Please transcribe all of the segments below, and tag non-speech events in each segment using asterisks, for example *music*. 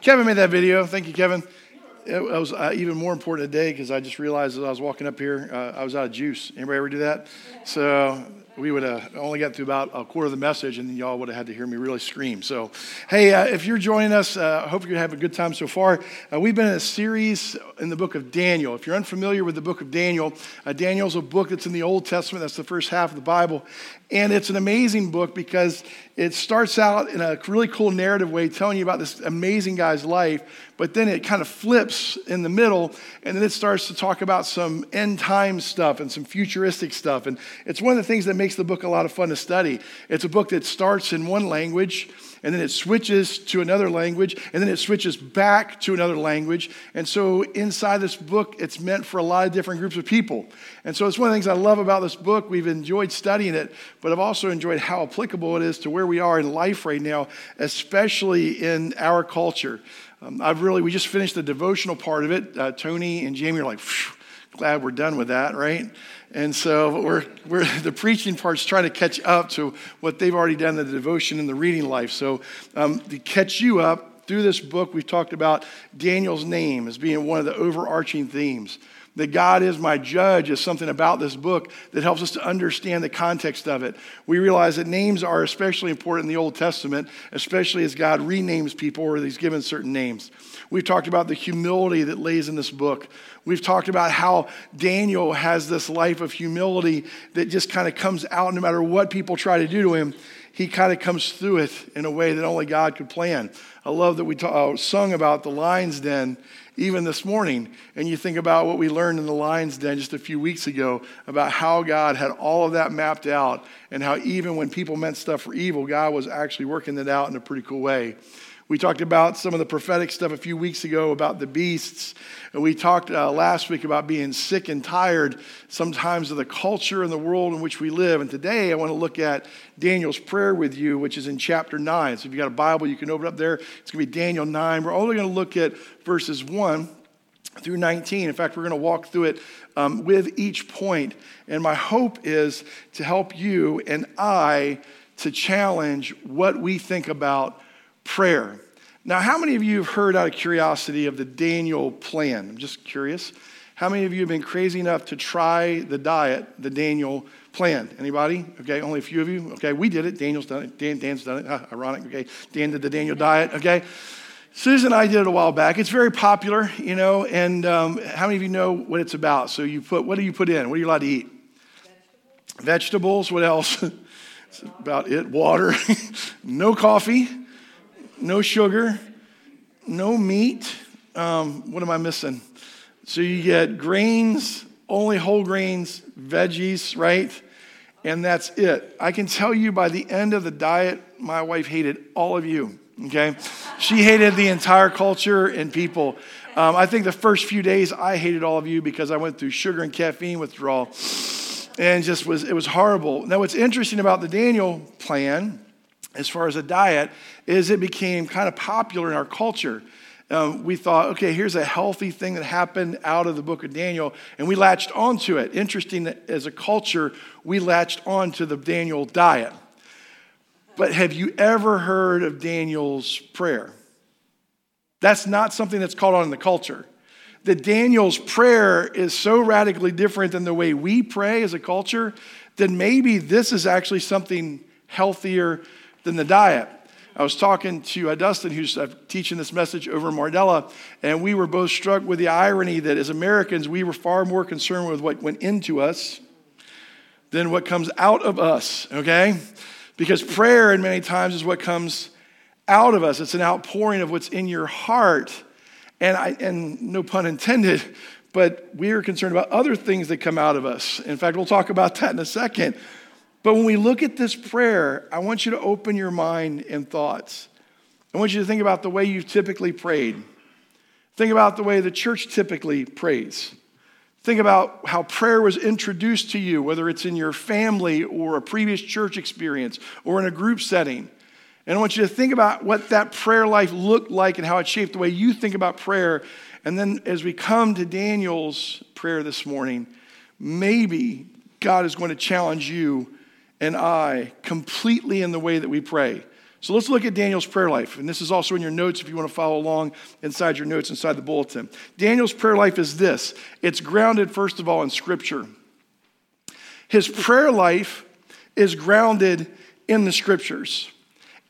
Kevin made that video. Thank you, Kevin. It was uh, even more important today because I just realized as I was walking up here, uh, I was out of juice. Anybody ever do that? So we would have only got through about a quarter of the message, and y'all would have had to hear me really scream. So, hey, uh, if you're joining us, uh, I hope you're having a good time so far. Uh, we've been in a series in the book of Daniel. If you're unfamiliar with the book of Daniel, uh, Daniel's a book that's in the Old Testament. That's the first half of the Bible, and it's an amazing book because it starts out in a really cool narrative way, telling you about this amazing guy's life, but then it kind of flips in the middle, and then it starts to talk about some end time stuff and some futuristic stuff. And it's one of the things that makes the book a lot of fun to study. It's a book that starts in one language and then it switches to another language, and then it switches back to another language. And so inside this book, it's meant for a lot of different groups of people. And so it's one of the things I love about this book. We've enjoyed studying it, but I've also enjoyed how applicable it is to where we are in life right now, especially in our culture. Um, I've really, we just finished the devotional part of it. Uh, Tony and Jamie are like, glad we're done with that, right? And so we're, we're, *laughs* the preaching part's trying to catch up to what they've already done the devotion and the reading life. So um, to catch you up through this book, we've talked about Daniel's name as being one of the overarching themes. That God is my judge is something about this book that helps us to understand the context of it. We realize that names are especially important in the Old Testament, especially as God renames people or He's given certain names. We've talked about the humility that lays in this book. We've talked about how Daniel has this life of humility that just kind of comes out no matter what people try to do to him. He kind of comes through it in a way that only God could plan. I love that we ta- uh, sung about the lion's den even this morning. And you think about what we learned in the lion's den just a few weeks ago about how God had all of that mapped out and how even when people meant stuff for evil, God was actually working it out in a pretty cool way. We talked about some of the prophetic stuff a few weeks ago about the beasts. And we talked uh, last week about being sick and tired sometimes of the culture and the world in which we live. And today I want to look at Daniel's prayer with you, which is in chapter 9. So if you've got a Bible, you can open up there. It's going to be Daniel 9. We're only going to look at verses 1 through 19. In fact, we're going to walk through it um, with each point. And my hope is to help you and I to challenge what we think about prayer. Now, how many of you have heard out of curiosity of the Daniel plan? I'm just curious. How many of you have been crazy enough to try the diet, the Daniel plan? Anybody? Okay, only a few of you. Okay, we did it. Daniel's done it. Dan, Dan's done it. Huh, ironic. Okay, Dan did the Daniel diet. Okay. Susan and I did it a while back. It's very popular, you know, and um, how many of you know what it's about? So you put, what do you put in? What are you allowed to eat? Vegetables. Vegetables. What else? *laughs* About it. Water. *laughs* no coffee no sugar, no meat. Um, what am I missing? So you get grains, only whole grains, veggies, right? And that's it. I can tell you by the end of the diet, my wife hated all of you, okay? She hated the entire culture and people. Um, I think the first few days I hated all of you because I went through sugar and caffeine withdrawal and just was, it was horrible. Now, what's interesting about the Daniel plan as far as a diet is it became kind of popular in our culture. Um, we thought, okay, here's a healthy thing that happened out of the book of Daniel, and we latched onto it. Interesting that as a culture, we latched onto the Daniel diet. But have you ever heard of Daniel's prayer? That's not something that's called on in the culture. That Daniel's prayer is so radically different than the way we pray as a culture, then maybe this is actually something healthier than the diet. I was talking to uh, Dustin, who's uh, teaching this message over Mardella, and we were both struck with the irony that as Americans, we were far more concerned with what went into us than what comes out of us, okay? Because prayer, in many times, is what comes out of us. It's an outpouring of what's in your heart. And, I, and no pun intended, but we are concerned about other things that come out of us. In fact, we'll talk about that in a second. But when we look at this prayer, I want you to open your mind and thoughts. I want you to think about the way you've typically prayed. Think about the way the church typically prays. Think about how prayer was introduced to you, whether it's in your family or a previous church experience or in a group setting. And I want you to think about what that prayer life looked like and how it shaped the way you think about prayer. And then as we come to Daniel's prayer this morning, maybe God is going to challenge you and I completely in the way that we pray. So let's look at Daniel's prayer life. And this is also in your notes if you want to follow along inside your notes, inside the bulletin. Daniel's prayer life is this it's grounded, first of all, in Scripture. His prayer life is grounded in the Scriptures.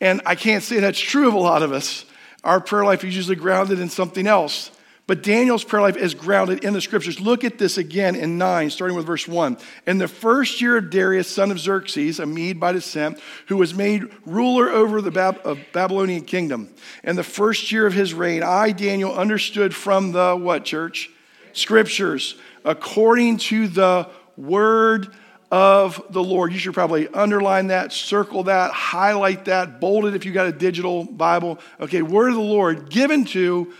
And I can't say that's true of a lot of us. Our prayer life is usually grounded in something else. But Daniel's prayer life is grounded in the scriptures. Look at this again in 9, starting with verse 1. In the first year of Darius, son of Xerxes, a Mede by descent, who was made ruler over the Bab- Babylonian kingdom, in the first year of his reign, I, Daniel, understood from the what, church? Scriptures, according to the word of the Lord. You should probably underline that, circle that, highlight that, bold it if you got a digital Bible. Okay, word of the Lord given to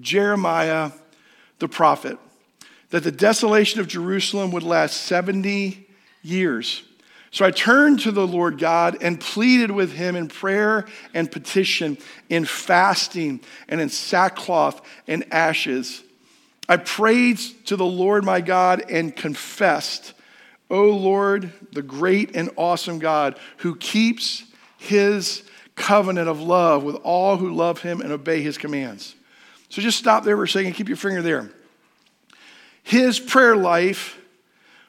Jeremiah the prophet that the desolation of Jerusalem would last 70 years. So I turned to the Lord God and pleaded with him in prayer and petition, in fasting and in sackcloth and ashes. I prayed to the Lord my God and confessed, O Lord, the great and awesome God who keeps his covenant of love with all who love him and obey his commands. So just stop there for a second, keep your finger there. His prayer life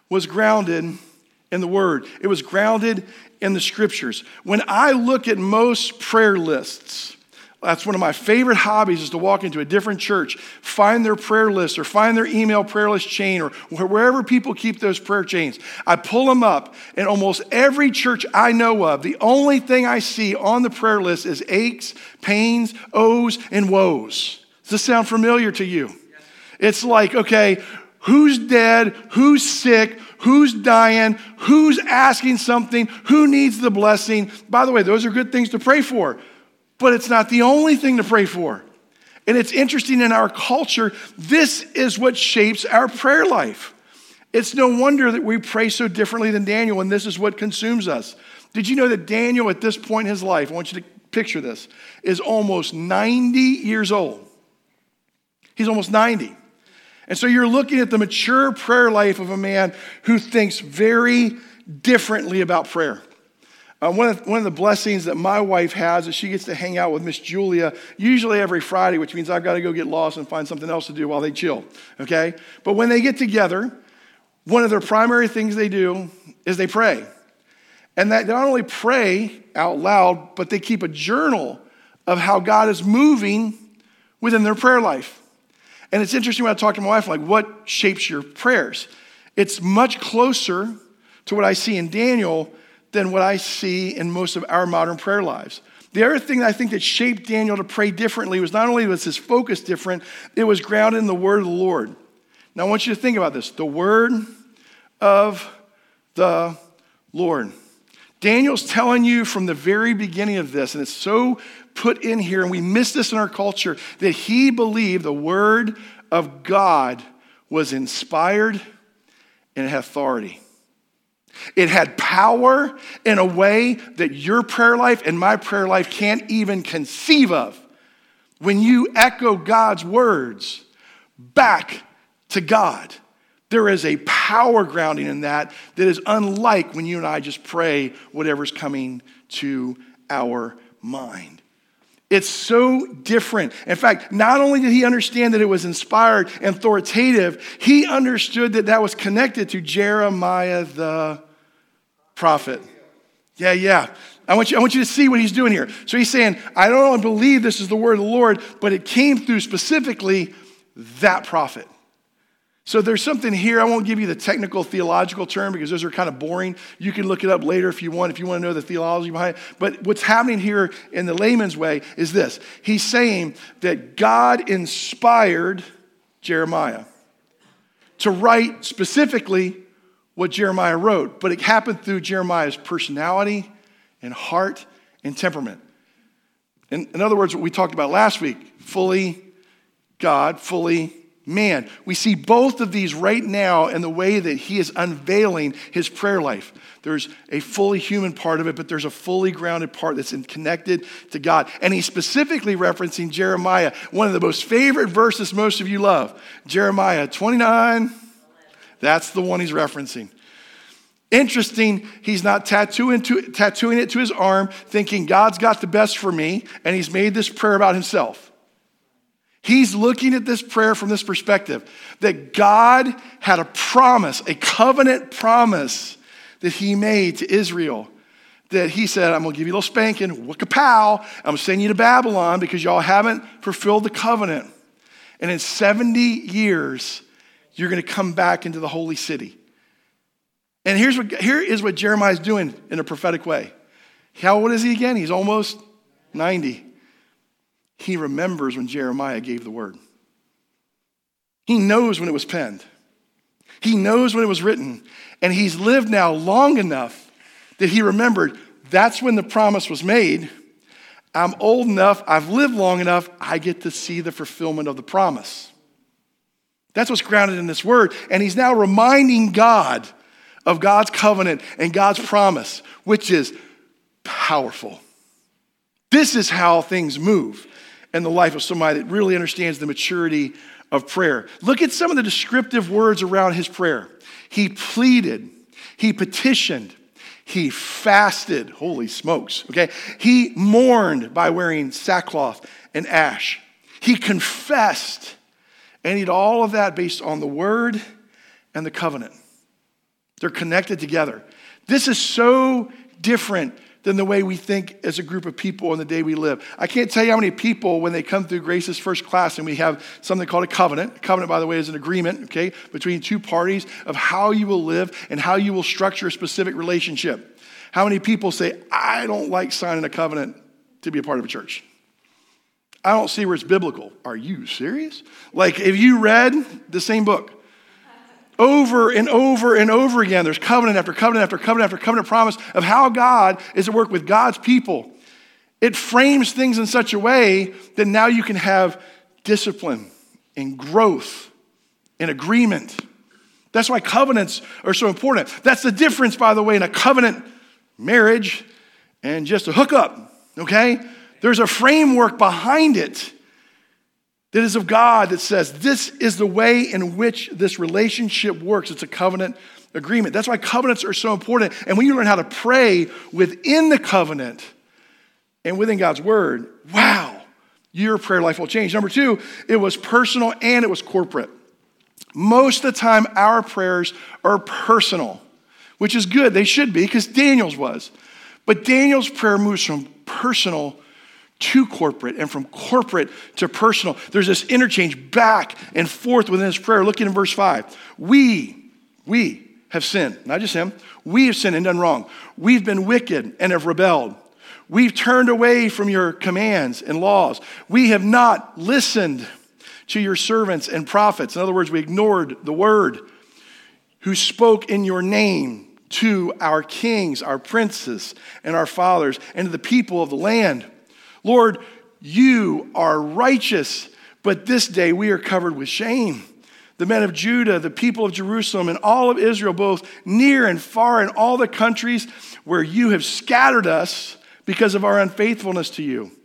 was grounded in the Word, it was grounded in the Scriptures. When I look at most prayer lists, that's one of my favorite hobbies is to walk into a different church, find their prayer list or find their email prayer list chain or wherever people keep those prayer chains. I pull them up, and almost every church I know of, the only thing I see on the prayer list is aches, pains, ohs, and woes. Does this sound familiar to you? It's like, okay, who's dead? Who's sick? Who's dying? Who's asking something? Who needs the blessing? By the way, those are good things to pray for, but it's not the only thing to pray for. And it's interesting in our culture, this is what shapes our prayer life. It's no wonder that we pray so differently than Daniel, and this is what consumes us. Did you know that Daniel, at this point in his life, I want you to picture this, is almost 90 years old? He's almost 90. And so you're looking at the mature prayer life of a man who thinks very differently about prayer. Uh, one, of, one of the blessings that my wife has is she gets to hang out with Miss Julia usually every Friday, which means I've got to go get lost and find something else to do while they chill, okay? But when they get together, one of their primary things they do is they pray. And that they not only pray out loud, but they keep a journal of how God is moving within their prayer life. And it's interesting when I talk to my wife, like, what shapes your prayers? It's much closer to what I see in Daniel than what I see in most of our modern prayer lives. The other thing I think that shaped Daniel to pray differently was not only was his focus different, it was grounded in the word of the Lord. Now I want you to think about this the word of the Lord. Daniel's telling you from the very beginning of this, and it's so put in here, and we miss this in our culture, that he believed the word of God was inspired and had authority. It had power in a way that your prayer life and my prayer life can't even conceive of. When you echo God's words back to God, there is a power grounding in that that is unlike when you and I just pray whatever's coming to our mind. It's so different. In fact, not only did he understand that it was inspired and authoritative, he understood that that was connected to Jeremiah the prophet. Yeah, yeah. I want, you, I want you to see what he's doing here. So he's saying, I don't believe this is the word of the Lord, but it came through specifically that prophet. So there's something here. I won't give you the technical theological term because those are kind of boring. You can look it up later if you want, if you want to know the theology behind it. But what's happening here in the layman's way is this He's saying that God inspired Jeremiah to write specifically what Jeremiah wrote, but it happened through Jeremiah's personality and heart and temperament. In, in other words, what we talked about last week fully God, fully man. We see both of these right now in the way that he is unveiling his prayer life. There's a fully human part of it, but there's a fully grounded part that's connected to God. And he's specifically referencing Jeremiah, one of the most favorite verses most of you love. Jeremiah 29, that's the one he's referencing. Interesting, he's not tattooing, to, tattooing it to his arm, thinking God's got the best for me, and he's made this prayer about himself. He's looking at this prayer from this perspective that God had a promise, a covenant promise that he made to Israel. That he said, I'm gonna give you a little spanking, whoop pow, I'm gonna send you to Babylon because y'all haven't fulfilled the covenant. And in 70 years, you're gonna come back into the holy city. And here's what, here is what Jeremiah's doing in a prophetic way. How old is he again? He's almost 90. He remembers when Jeremiah gave the word. He knows when it was penned. He knows when it was written. And he's lived now long enough that he remembered that's when the promise was made. I'm old enough, I've lived long enough, I get to see the fulfillment of the promise. That's what's grounded in this word. And he's now reminding God of God's covenant and God's promise, which is powerful. This is how things move in the life of somebody that really understands the maturity of prayer. Look at some of the descriptive words around his prayer. He pleaded, he petitioned, he fasted. Holy smokes, okay? He mourned by wearing sackcloth and ash. He confessed, and he did all of that based on the word and the covenant. They're connected together. This is so different than the way we think as a group of people in the day we live. I can't tell you how many people, when they come through Grace's first class and we have something called a covenant, a covenant, by the way, is an agreement, okay, between two parties of how you will live and how you will structure a specific relationship. How many people say, I don't like signing a covenant to be a part of a church? I don't see where it's biblical. Are you serious? Like, if you read the same book, over and over and over again. There's covenant after covenant after covenant after covenant promise of how God is at work with God's people. It frames things in such a way that now you can have discipline and growth and agreement. That's why covenants are so important. That's the difference, by the way, in a covenant marriage and just a hookup, okay? There's a framework behind it that is of God that says this is the way in which this relationship works. It's a covenant agreement. That's why covenants are so important. And when you learn how to pray within the covenant and within God's word, wow, your prayer life will change. Number two, it was personal and it was corporate. Most of the time, our prayers are personal, which is good. They should be because Daniel's was. But Daniel's prayer moves from personal to corporate and from corporate to personal. There's this interchange back and forth within his prayer. Look in verse 5. We, we have sinned, not just him. We have sinned and done wrong. We've been wicked and have rebelled. We've turned away from your commands and laws. We have not listened to your servants and prophets. In other words, we ignored the word who spoke in your name to our kings, our princes, and our fathers, and to the people of the land. Lord, you are righteous, but this day we are covered with shame. The men of Judah, the people of Jerusalem, and all of Israel, both near and far, in all the countries where you have scattered us because of our unfaithfulness to you.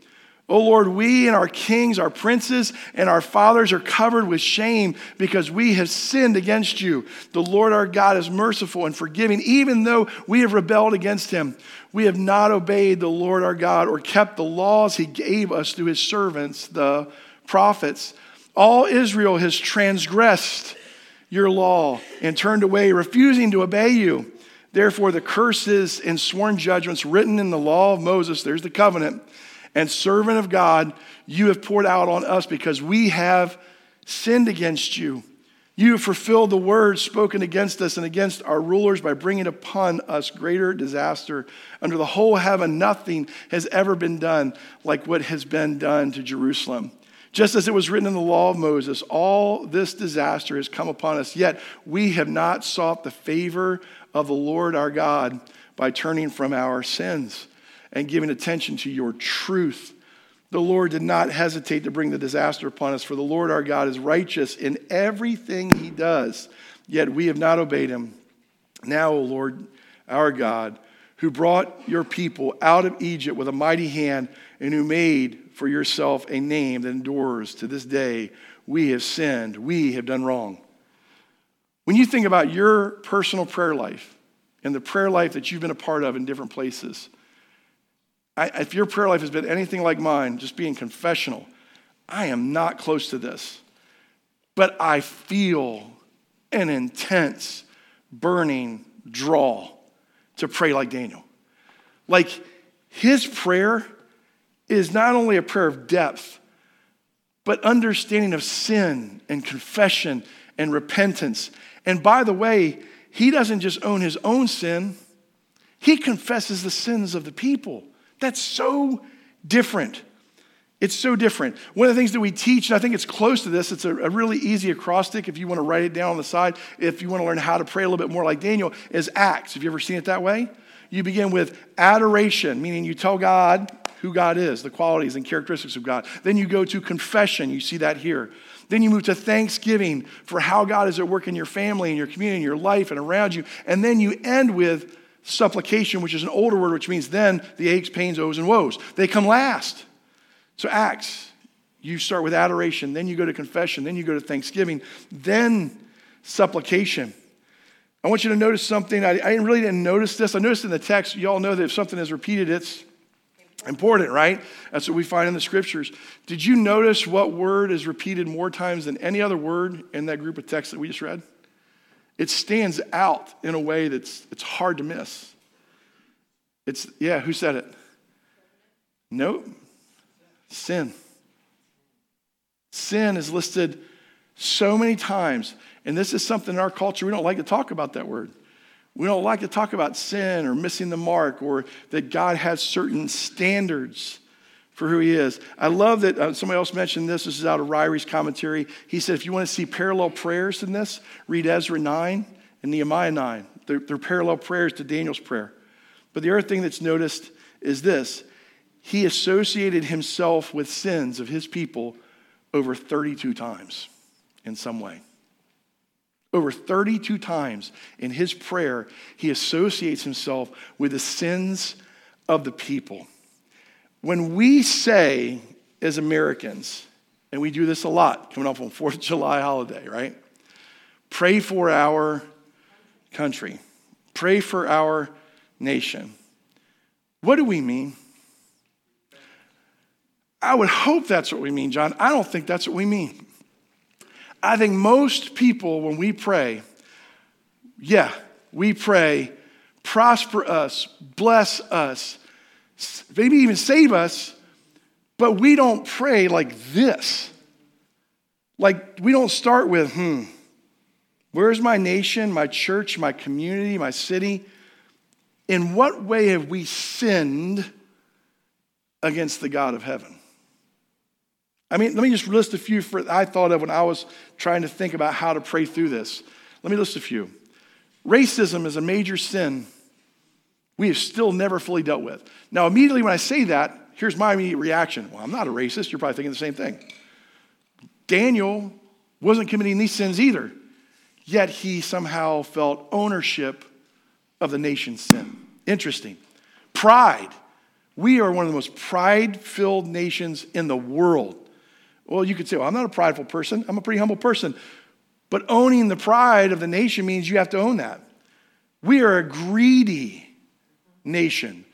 O Lord, we and our kings, our princes, and our fathers are covered with shame because we have sinned against you. The Lord our God is merciful and forgiving, even though we have rebelled against him. We have not obeyed the Lord our God or kept the laws he gave us through his servants, the prophets. All Israel has transgressed your law and turned away, refusing to obey you. Therefore, the curses and sworn judgments written in the law of Moses, there's the covenant and servant of God, you have poured out on us because we have sinned against you. You have fulfilled the words spoken against us and against our rulers by bringing upon us greater disaster. Under the whole heaven, nothing has ever been done like what has been done to Jerusalem. Just as it was written in the law of Moses, all this disaster has come upon us, yet we have not sought the favor of the Lord our God by turning from our sins and giving attention to your truth. The Lord did not hesitate to bring the disaster upon us, for the Lord our God is righteous in everything he does, yet we have not obeyed him. Now, O Lord our God, who brought your people out of Egypt with a mighty hand and who made for yourself a name that endures to this day, we have sinned, we have done wrong. When you think about your personal prayer life, and the prayer life that you've been a part of in different places. I, if your prayer life has been anything like mine, just being confessional, I am not close to this. But I feel an intense, burning draw to pray like Daniel. Like his prayer is not only a prayer of depth, but understanding of sin and confession and repentance. And by the way, he doesn't just own his own sin, he confesses the sins of the people. That's so different. It's so different. One of the things that we teach, and I think it's close to this, it's a, a, really easy acrostic if you want to write it down on the side, if you want to learn how to pray a little bit more like Daniel, is Acts. Have you ever seen it that way? You begin with adoration, meaning you tell God who God is, the qualities and characteristics of God. Then you go to confession. You see that here. Then you move to thanksgiving for how God is at work in your family, in your community, in your life, and around you. And then you end with supplication, which is an older word, which means then the aches, pains, ohs, and woes. They come last. So, Acts, you start with adoration, then you go to confession, then you go to thanksgiving, then supplication. I want you to notice something. I, I really didn't notice this. I noticed in the text, you all know that if something is repeated, it's important, right? That's what we find in the scriptures. Did you notice what word is repeated more times than any other word in that group of texts that we just read? It stands out in a way that's it's hard to miss. It's, yeah, who said it? Nope. Sin. Sin is listed so many times. And this is something in our culture, we don't like to talk about that word. We don't like to talk about sin or missing the mark or that God has certain standards for who he is. I love that uh, somebody else mentioned this. This is out of Ryrie's commentary. He said, if you want to see parallel prayers in this, read Ezra 9 and Nehemiah 9. They're, they're parallel prayers to Daniel's prayer. But the other thing that's noticed is this he associated himself with sins of his people over 32 times in some way. Over 32 times in his prayer, he associates himself with the sins of the people. When we say, as Americans, and we do this a lot coming up on 4th of July holiday, right? Pray for our country, pray for our nation. What do we mean? I would hope that's what we mean, John. I don't think that's what we mean. I think most people, when we pray, yeah, we pray, prosper us, bless us, maybe even save us, but we don't pray like this. Like, we don't start with, hmm, where's my nation, my church, my community, my city? In what way have we sinned against the God of heaven? I mean, let me just list a few for, I thought of when I was trying to think about how to pray through this. Let me list a few. Racism is a major sin we have still never fully dealt with. Now, immediately when I say that, here's my immediate reaction. Well, I'm not a racist. You're probably thinking the same thing. Daniel wasn't committing these sins either, yet he somehow felt ownership of the nation's sin. Interesting. Pride. We are one of the most pride filled nations in the world. Well, you could say, well, I'm not a prideful person. I'm a pretty humble person. But owning the pride of the nation means you have to own that. We are a greedy nation.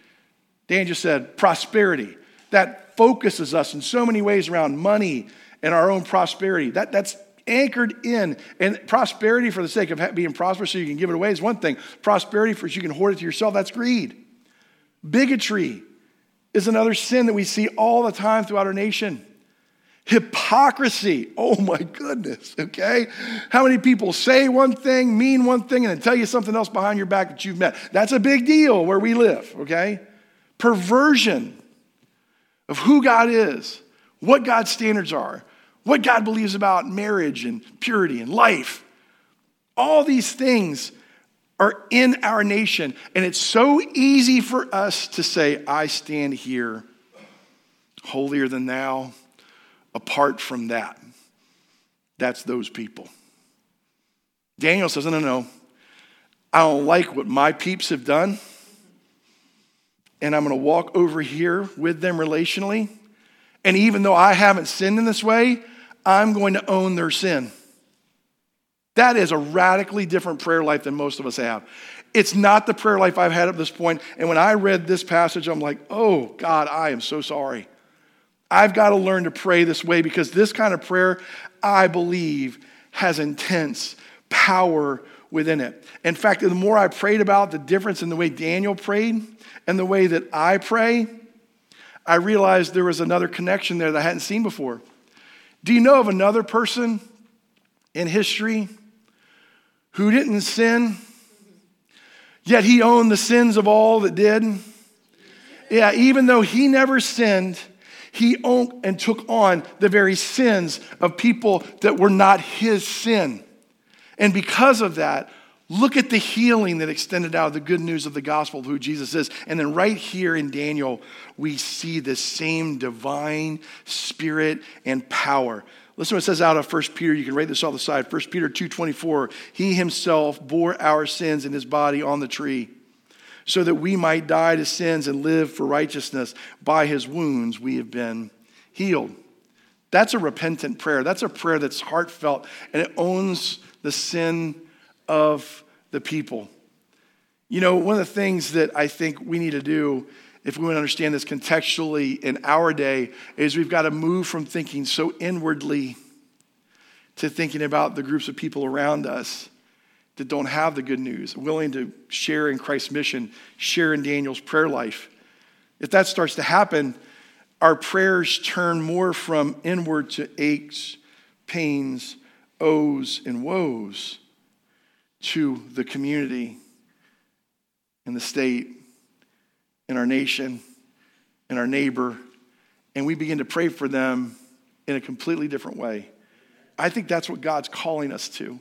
Dan just said prosperity. That focuses us in so many ways around money and our own prosperity. That, that's anchored in. And prosperity for the sake of being prosperous so you can give it away is one thing. Prosperity for so you can hoard it to yourself, that's greed. Bigotry is another sin that we see all the time throughout our nation. Hypocrisy. Oh my goodness, okay? How many people say one thing, mean one thing, and then tell you something else behind your back that you've met? That's a big deal where we live, okay? Perversion of who God is, what God's standards are, what God believes about marriage and purity and life. All these things are in our nation, and it's so easy for us to say, I stand here holier than thou apart from that. That's those people. Daniel says, No, no, no. I don't like what my peeps have done. And I'm going to walk over here with them relationally. And even though I haven't sinned in this way, I'm going to own their sin. That is a radically different prayer life than most of us have. It's not the prayer life I've had at this point. And when I read this passage, I'm like, oh, God, I am so sorry. I've got to learn to pray this way because this kind of prayer, I believe, has intense power within it. In fact, the more I prayed about the difference in the way Daniel prayed and the way that I pray, I realized there was another connection there that I hadn't seen before. Do you know of another person in history who didn't sin, yet he owned the sins of all that did? Yeah, even though he never sinned, he owned and took on the very sins of people that were not his sin. And because of that, look at the healing that extended out of the good news of the gospel of who Jesus is. And then right here in Daniel, we see the same divine spirit and power. Listen what it says out of 1 Peter. You can write this off the side. 1 Peter 2.24, He himself bore our sins in his body on the tree so that we might die to sins and live for righteousness. By his wounds we have been healed. That's a repentant prayer. That's a prayer that's heartfelt and it owns the sin of the people. You know, one of the things that I think we need to do if we want to understand this contextually in our day is we've got to move from thinking so inwardly to thinking about the groups of people around us that don't have the good news, willing to share in Christ's mission, share in Daniel's prayer life. If that starts to happen, our prayers turn more from inward to aches, pains, ohs, and woes to the community and the state and our nation and our neighbor, and we begin to pray for them in a completely different way. I think that's what God's calling us to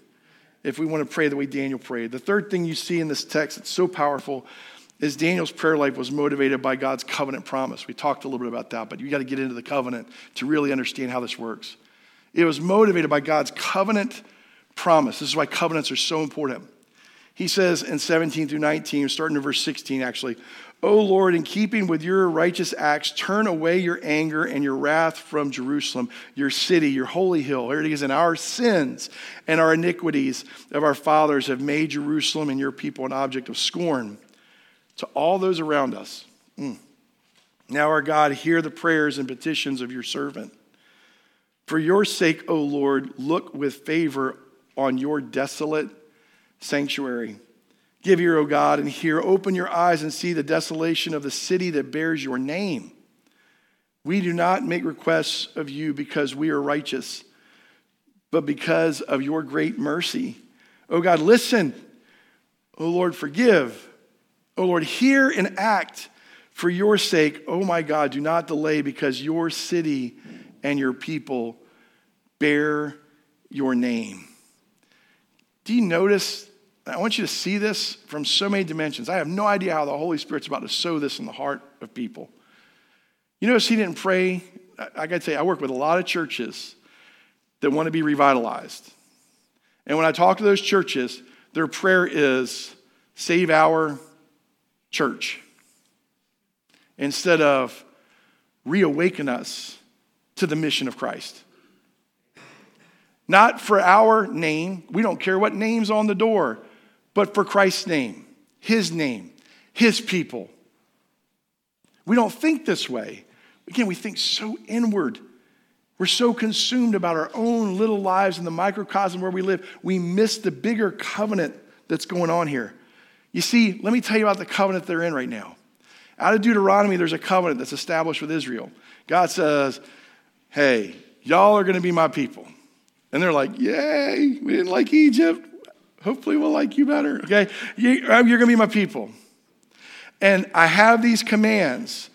if we want to pray the way Daniel prayed. The third thing you see in this text that's so powerful is Daniel's prayer life was motivated by God's covenant promise. We talked a little bit about that, but you got to get into the covenant to really understand how this works. It was motivated by God's covenant promise. This is why covenants are so important. He says in 17 through 19, starting in verse 16 actually, O Lord, in keeping with your righteous acts, turn away your anger and your wrath from Jerusalem, your city, your holy hill. Here it is, and our sins and our iniquities of our fathers have made Jerusalem and your people an object of scorn to all those around us. Mm. Now, our God, hear the prayers and petitions of your servant. For your sake, O Lord, look with favor on your desolate sanctuary. Give ear, O God, and hear. Open your eyes and see the desolation of the city that bears your name. We do not make requests of you because we are righteous, but because of your great mercy. O God, listen. O Lord, forgive. O Lord, hear and act for your sake. O my God, do not delay because your city and your people bear your name. Do you notice I want you to see this from so many dimensions. I have no idea how the Holy Spirit's about to sow this in the heart of people. You notice he didn't pray. I got to say, I work with a lot of churches that want to be revitalized. And when I talk to those churches, their prayer is save our church instead of reawaken us to the mission of Christ. Not for our name. We don't care what name's on the door but for Christ's name, His name, His people. We don't think this way. Again, we think so inward. We're so consumed about our own little lives in the microcosm where we live, we miss the bigger covenant that's going on here. You see, let me tell you about the covenant they're in right now. Out of Deuteronomy, there's a covenant that's established with Israel. God says, Hey, y'all are going to be my people. And they're like, Yay, we didn't like Egypt. Hopefully, we'll like you better. Okay? Um, you're going to be my people. And I have these commands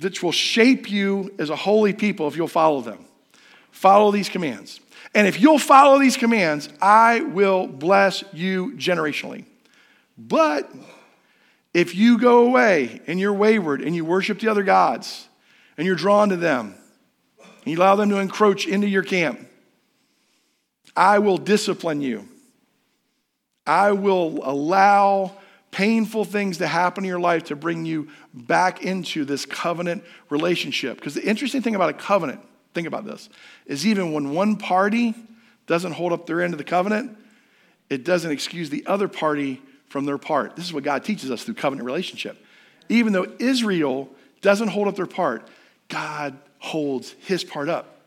that will shape you as a holy people if you'll follow them. Follow these commands. And if you'll follow these commands, I will bless you generationally. But if you go away and you're wayward and you worship the other gods and you're drawn to them and you allow them to encroach into your camp, I will discipline you I will allow painful things to happen in your life to bring you back into this covenant relationship. Because the interesting thing about a covenant, think about this, is even when one party doesn't hold up their end of the covenant, it doesn't excuse the other party from their part. This is what God teaches us through covenant relationship. Even though Israel doesn't hold up their part, God holds his part up.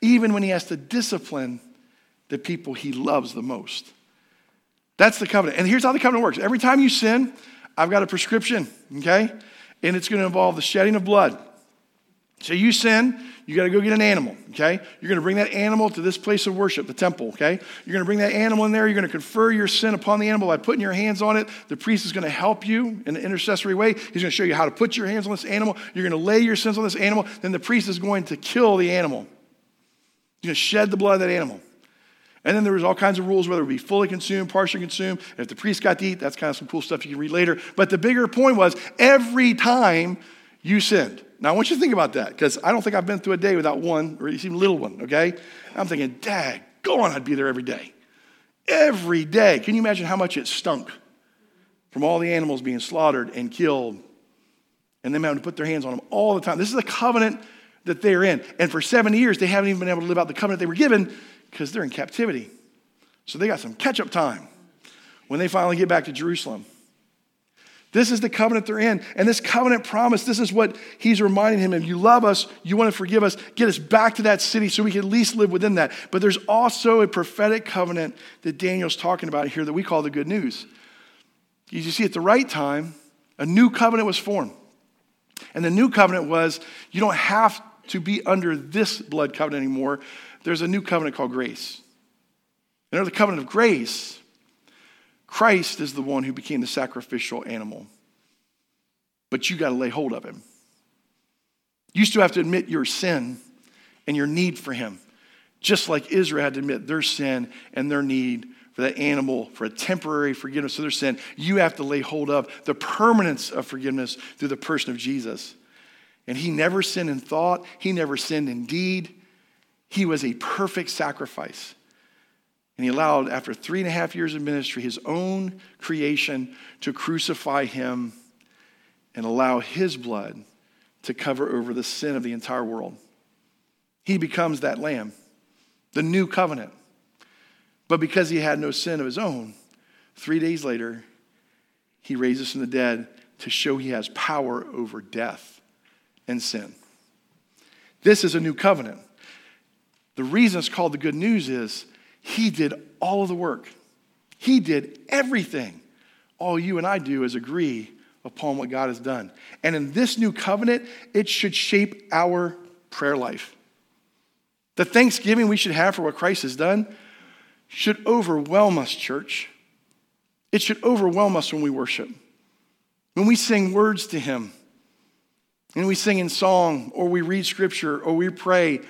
Even when he has to discipline the people he loves the most. That's the covenant. And here's how the covenant works every time you sin, I've got a prescription, okay? And it's going to involve the shedding of blood. So you sin, you got to go get an animal, okay? You're going to bring that animal to this place of worship, the temple, okay? You're going to bring that animal in there. You're going to confer your sin upon the animal by putting your hands on it. The priest is going to help you in an intercessory way. He's going to show you how to put your hands on this animal. You're going to lay your sins on this animal. Then the priest is going to kill the animal. He's going to shed the blood of that animal. And then there was all kinds of rules, whether it be fully consumed, partially consumed. If the priest got to eat, that's kind of some cool stuff you can read later. But the bigger point was every time you sinned. Now I want you to think about that, because I don't think I've been through a day without one, or even a little one, okay? I'm thinking, Dad, go on, I'd be there every day. Every day. Can you imagine how much it stunk from all the animals being slaughtered and killed and them having to put their hands on them all the time? This is a covenant that they're in. And for seven years, they haven't even been able to live out the covenant they were given because they're in captivity. So they got some catch up time when they finally get back to Jerusalem. This is the covenant they're in. And this covenant promise, this is what he's reminding him of. You love us, you want to forgive us, get us back to that city so we can at least live within that. But there's also a prophetic covenant that Daniel's talking about here that we call the good news. As You see, at the right time, a new covenant was formed. And the new covenant was you don't have to be under this blood covenant anymore. There's a new covenant called grace. And under the covenant of grace, Christ is the one who became the sacrificial animal. But you got to lay hold of him. You still have to admit your sin and your need for him, just like Israel had to admit their sin and their need for that animal for a temporary forgiveness of their sin. You have to lay hold of the permanence of forgiveness through the person of Jesus. And he never sinned in thought, he never sinned in deed. He was a perfect sacrifice. And he allowed, after three and a half years of ministry, his own creation to crucify him and allow his blood to cover over the sin of the entire world. He becomes that lamb, the new covenant. But because he had no sin of his own, three days later, he raises from the dead to show he has power over death and sin. This is a new covenant. The reason it's called the good news is he did all of the work. He did everything. All you and I do is agree upon what God has done. And in this new covenant, it should shape our prayer life. The thanksgiving we should have for what Christ has done should overwhelm us, church. It should overwhelm us when we worship. When we sing words to Him, and we sing in song, or we read scripture, or we pray,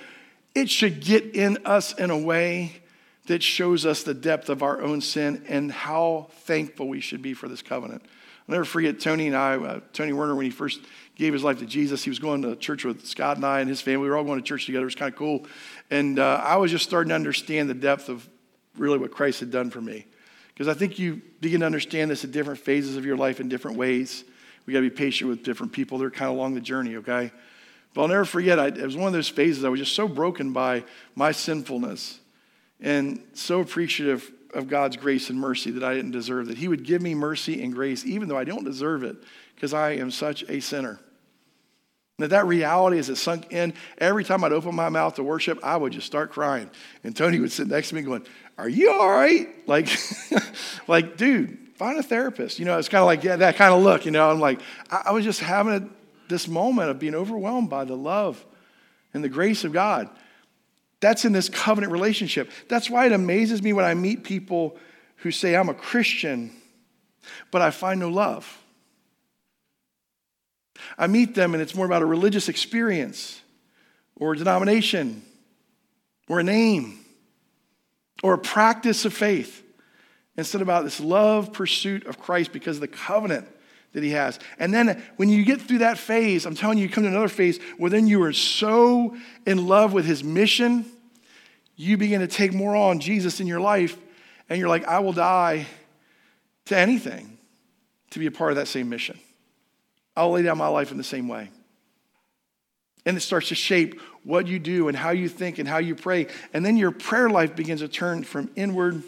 it should get in us in a way that shows us the depth of our own sin and how thankful we should be for this covenant. I'll never forget Tony and I, uh, Tony Werner, when he first gave his life to Jesus, he was going to church with Scott and I and his family. We were all going to church together. It was kind of cool. And uh, I was just starting to understand the depth of really what Christ had done for me. Because I think you begin to understand this at different phases of your life in different ways. We got to be patient with different people. They're kind of along the journey, okay? But I'll never forget, I, it was one of those phases I was just so broken by my sinfulness and so appreciative of God's grace and mercy that I didn't deserve, that He would give me mercy and grace even though I don't deserve it because I am such a sinner. That that reality, as it sunk in, every time I'd open my mouth to worship, I would just start crying. And Tony would sit next to me going, Are you all right? *laughs* Like, *laughs* like dude, find a therapist. You know, it's kind of like yeah, that kind of look, you know. I'm like, I, I was just having a, this moment of being overwhelmed by the love and the grace of God. That's in this covenant relationship. That's why it amazes me when I meet people who say, I'm a Christian, but I find no love. I meet them and it's more about a religious experience or a denomination or a name or a practice of faith instead about this love pursuit of Christ because of the covenant that he has. And then when you get through that phase, I'm telling you, you come to another phase where then you are so in love with his mission, you begin to take more on Jesus in your life, and you're like, I will die to anything to be a part of that same mission. I'll lay down my life in the same way. And it starts to shape what you do and how you think and how you pray. And then your prayer life begins to turn from inward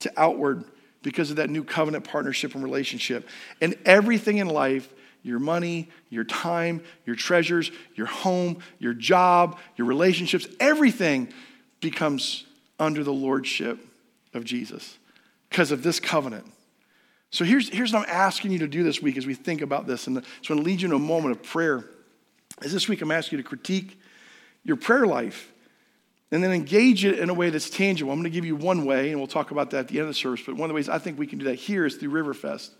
to outward because of that new covenant partnership and relationship. And everything in life, your money, your time, your treasures, your home, your job, your relationships, everything becomes under the lordship of Jesus because of this covenant. So here's, here's what I'm asking you to do this week as we think about this. And I'm going to lead you in a moment of prayer. As this week I'm asking you to critique your prayer life and then engage it in a way that's tangible. I'm going to give you one way, and we'll talk about that at the end of the service. But one of the ways I think we can do that here is through Riverfest.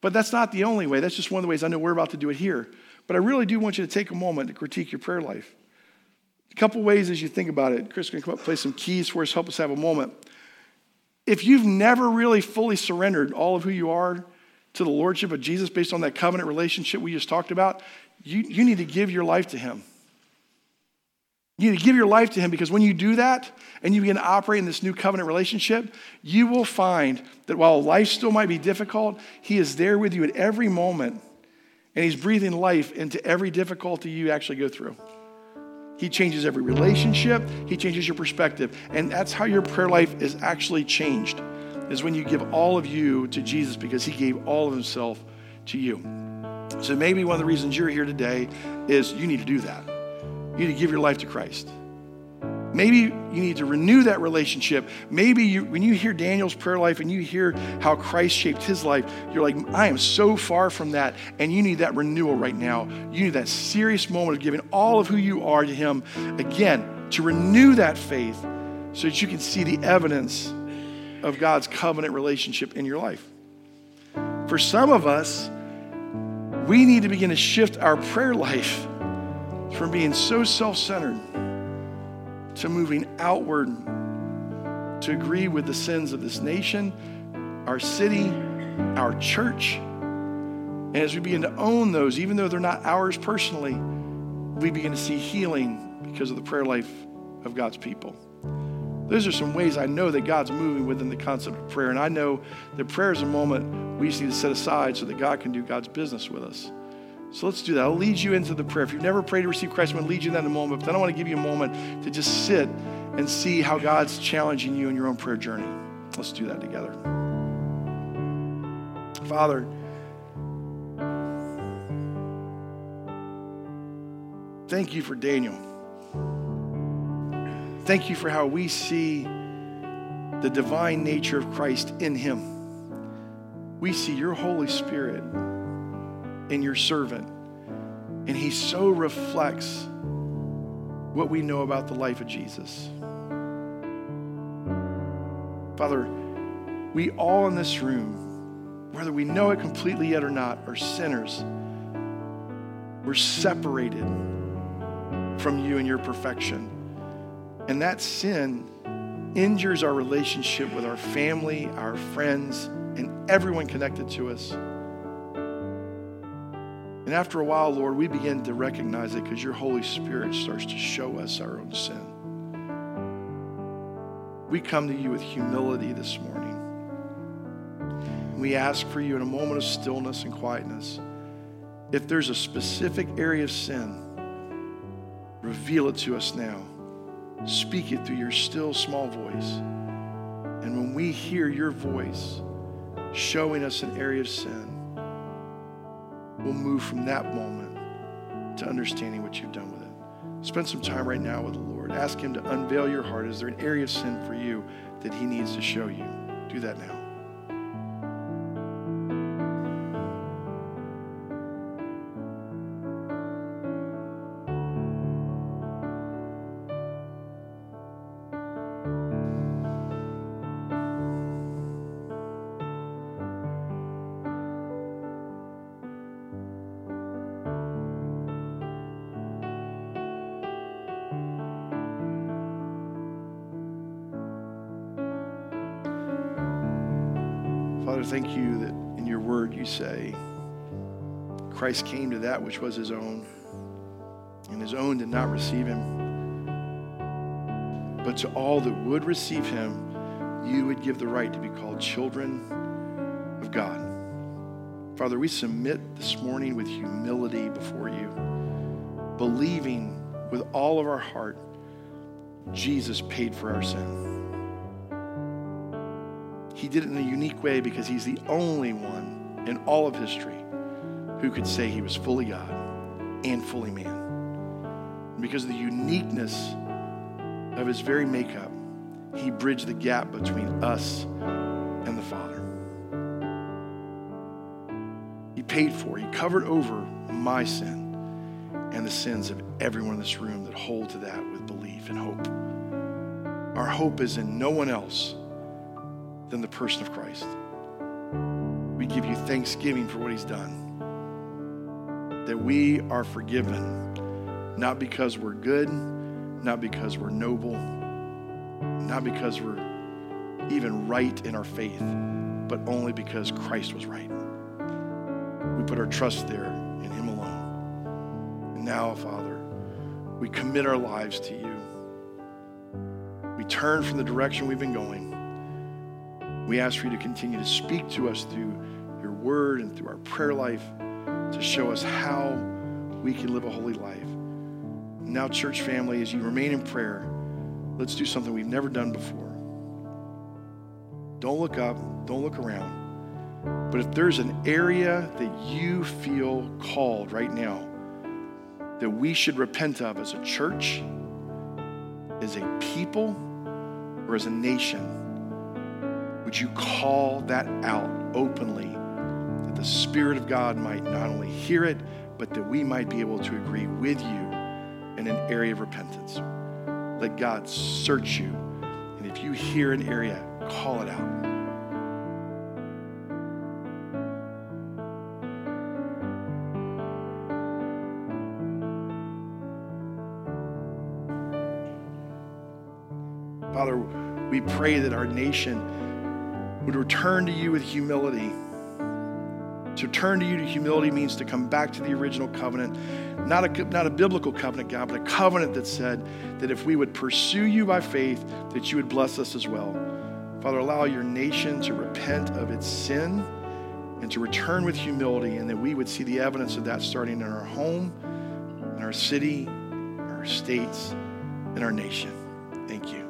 But that's not the only way. That's just one of the ways I know we're about to do it here. But I really do want you to take a moment to critique your prayer life. A couple ways as you think about it. Chris can come up play some keys for us, help us have a moment if you've never really fully surrendered all of who you are to the Lordship of Jesus based on that covenant relationship we just talked about, you, you need to give your life to Him. You need to give your life to Him because when you do that and you begin to operate in this new covenant relationship, you will find that while life still might be difficult, He is there with you at every moment and He's breathing life into every difficulty you actually go through. He changes every relationship, He changes your perspective. And that's how your prayer life is actually changed, is when you give all of you to Jesus because He gave all of Himself to you. So maybe one of the reasons you're here today is you need to do that. You need to give your life to Christ. Maybe you need to renew that relationship. Maybe you, when you hear Daniel's prayer life and you hear how Christ shaped his life, you're like, I am so far from that. And you need that renewal right now. You need that serious moment of giving all of who you are to him again to renew that faith so that you can see the evidence of God's covenant relationship in your life. For some of us, we need to begin to shift our prayer life from being so self centered to moving outward to agree with the sins of this nation, our city, our church. And as we begin to own those, even though they're not ours personally, we begin to see healing because of the prayer life of God's people. Those are some ways I know that God's moving within the concept of prayer. And I know that prayer is a moment we just need to set aside so that God can do God's business with us. So let's do that. I'll lead you into the prayer. If you've never prayed to receive Christ, I'm going to lead you in that in a moment. But then I want to give you a moment to just sit and see how God's challenging you in your own prayer journey. Let's do that together. Father, thank you for Daniel. Thank you for how we see the divine nature of Christ in him. We see your Holy Spirit in your servant. And he so reflects what we know about the life of Jesus. Father, we all in this room, whether we know it completely yet or not, are sinners. We're separated from you and your perfection. And that sin injures our relationship with our family, our friends, and everyone connected to us. And after a while, Lord, we begin to recognize it because your Holy Spirit starts to show us our own sin. We come to you with humility this morning. We ask for you in a moment of stillness and quietness. If there's a specific area of sin, reveal it to us now. Speak it through your still small voice. And when we hear your voice showing us an area of sin, we'll move from that moment to understanding what you've done with it. Spend some time right now with the Lord. Ask Him to unveil your heart. Is there an area of sin for you that He needs to show you? Do that now. Thank you that in your word you say, Christ came to that which was his own, and his own did not receive him. But to all that would receive him, you would give the right to be called children of God. Father, we submit this morning with humility before you, believing with all of our heart Jesus paid for our sin. He did it in a unique way because he's the only one in all of history who could say he was fully God and fully man. Because of the uniqueness of his very makeup, he bridged the gap between us and the Father. He paid for, he covered over my sin and the sins of everyone in this room that hold to that with belief and hope. Our hope is in no one else than the person of Christ. We give you thanksgiving for what he's done. That we are forgiven, not because we're good, not because we're noble, not because we're even right in our faith, but only because Christ was right. We put our trust there in Him alone. And now, Father, we commit our lives to you. We turn from the direction we've been going. We ask for you to continue to speak to us through your word and through our prayer life to show us how we can live a holy life. Now, church family, as you remain in prayer, let's do something we've never done before. Don't look up, don't look around. But if there's an area that you feel called right now that we should repent of as a church, as a people, or as a nation, would you call that out openly that the Spirit of God might not only hear it, but that we might be able to agree with you in an area of repentance? Let God search you. And if you hear an area, call it out. Father, we pray that our nation would return to you with humility. To turn to you to humility means to come back to the original covenant, not a, not a biblical covenant, God, but a covenant that said that if we would pursue you by faith, that you would bless us as well. Father, allow your nation to repent of its sin and to return with humility, and that we would see the evidence of that starting in our home, in our city, in our states, and our nation. Thank you.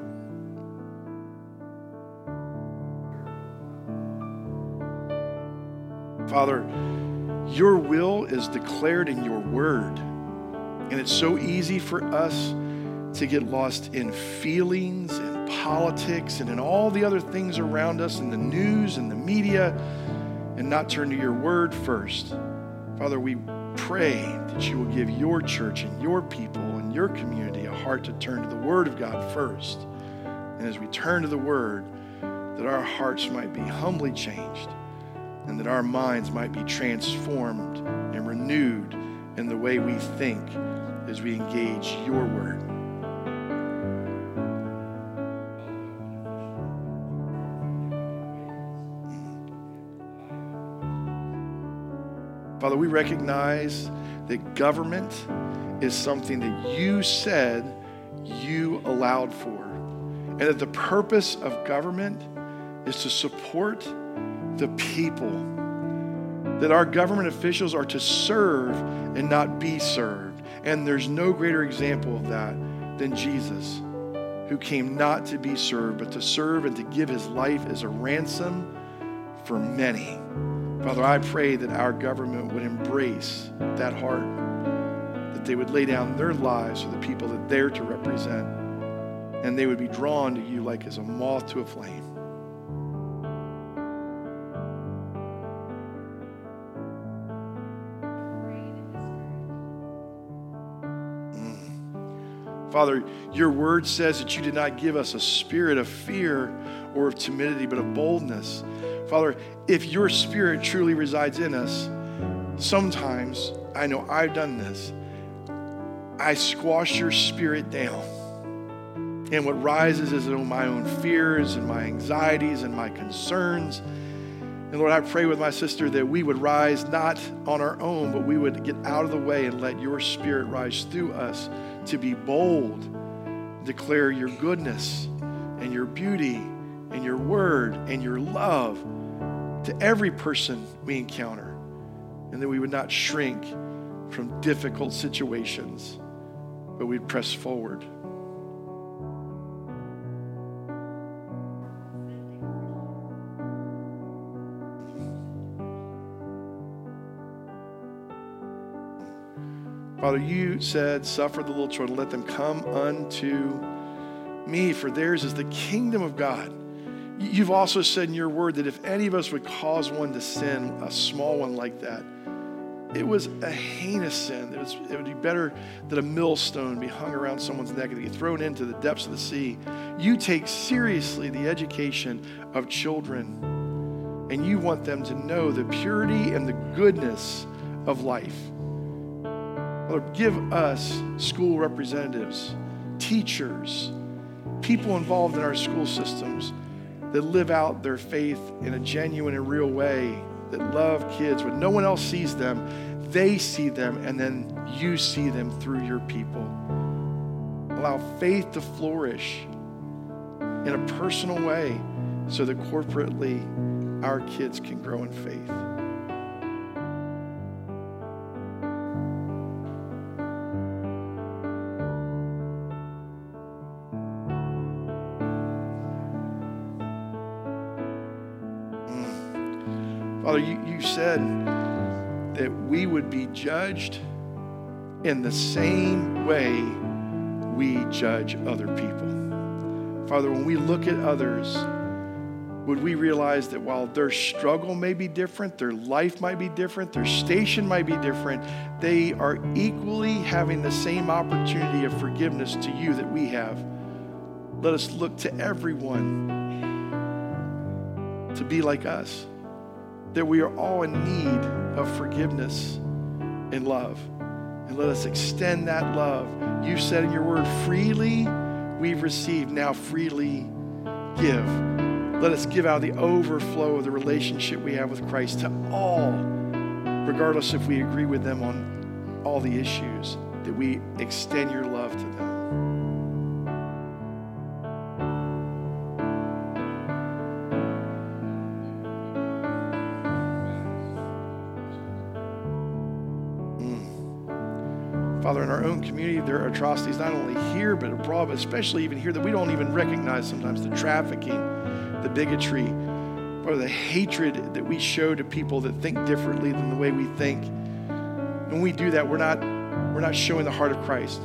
Father, your will is declared in your word. And it's so easy for us to get lost in feelings and politics and in all the other things around us in the news and the media and not turn to your word first. Father, we pray that you will give your church and your people and your community a heart to turn to the word of God first. And as we turn to the word, that our hearts might be humbly changed and that our minds might be transformed and renewed in the way we think as we engage your word. Father, we recognize that government is something that you said you allowed for, and that the purpose of government is to support the people. That our government officials are to serve and not be served. And there's no greater example of that than Jesus, who came not to be served, but to serve and to give his life as a ransom for many. Father, I pray that our government would embrace that heart, that they would lay down their lives for the people that they're to represent, and they would be drawn to you like as a moth to a flame. Father, your word says that you did not give us a spirit of fear or of timidity, but of boldness. Father, if your spirit truly resides in us, sometimes, I know I've done this, I squash your spirit down. And what rises is my own fears and my anxieties and my concerns. And Lord, I pray with my sister that we would rise not on our own, but we would get out of the way and let your spirit rise through us to be bold, declare your goodness and your beauty and your word and your love to every person we encounter, and that we would not shrink from difficult situations, but we'd press forward. Father, you said, Suffer the little children, let them come unto me, for theirs is the kingdom of God. You've also said in your word that if any of us would cause one to sin, a small one like that, it was a heinous sin. It, was, it would be better that a millstone be hung around someone's neck and be thrown into the depths of the sea. You take seriously the education of children, and you want them to know the purity and the goodness of life. Lord, give us school representatives, teachers, people involved in our school systems that live out their faith in a genuine and real way that love kids when no one else sees them. They see them, and then you see them through your people. Allow faith to flourish in a personal way so that corporately our kids can grow in faith. Father, you, you said that we would be judged in the same way we judge other people. Father, when we look at others, would we realize that while their struggle may be different, their life might be different, their station might be different, they are equally having the same opportunity of forgiveness to you that we have? Let us look to everyone to be like us that we are all in need of forgiveness and love. And let us extend that love. You said in your word, freely we've received, now freely give. Let us give out the overflow of the relationship we have with Christ to all, regardless if we agree with them on all the issues, that we extend your love to them. Community, there are atrocities not only here, but abroad, but especially even here that we don't even recognize sometimes the trafficking, the bigotry, or the hatred that we show to people that think differently than the way we think. When we do that, we're not, we're not showing the heart of Christ.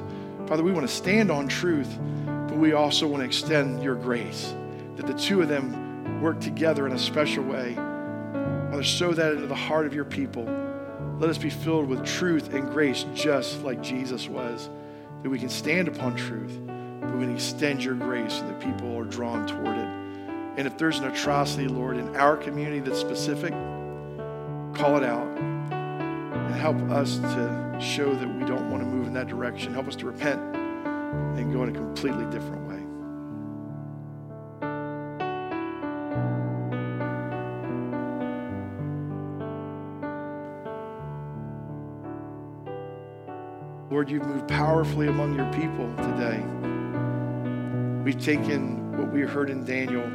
Father, we want to stand on truth, but we also want to extend your grace, that the two of them work together in a special way. Father, sow that into the heart of your people. Let us be filled with truth and grace just like Jesus was, that we can stand upon truth, but we can extend your grace so that people are drawn toward it. And if there's an atrocity, Lord, in our community that's specific, call it out and help us to show that we don't want to move in that direction. Help us to repent and go in a completely different way. Lord, you've moved powerfully among your people today. We've taken what we heard in Daniel,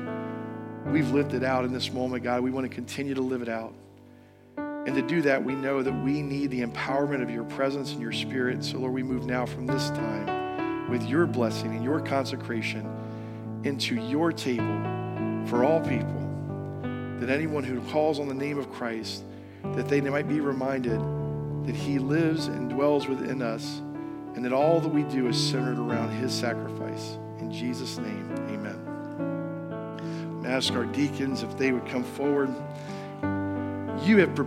we've lived it out in this moment, God. We want to continue to live it out. And to do that, we know that we need the empowerment of your presence and your spirit. So, Lord, we move now from this time with your blessing and your consecration into your table for all people. That anyone who calls on the name of Christ, that they might be reminded that He lives and dwells within us, and that all that we do is centered around His sacrifice. In Jesus' name, amen. I ask our deacons if they would come forward. You have prepared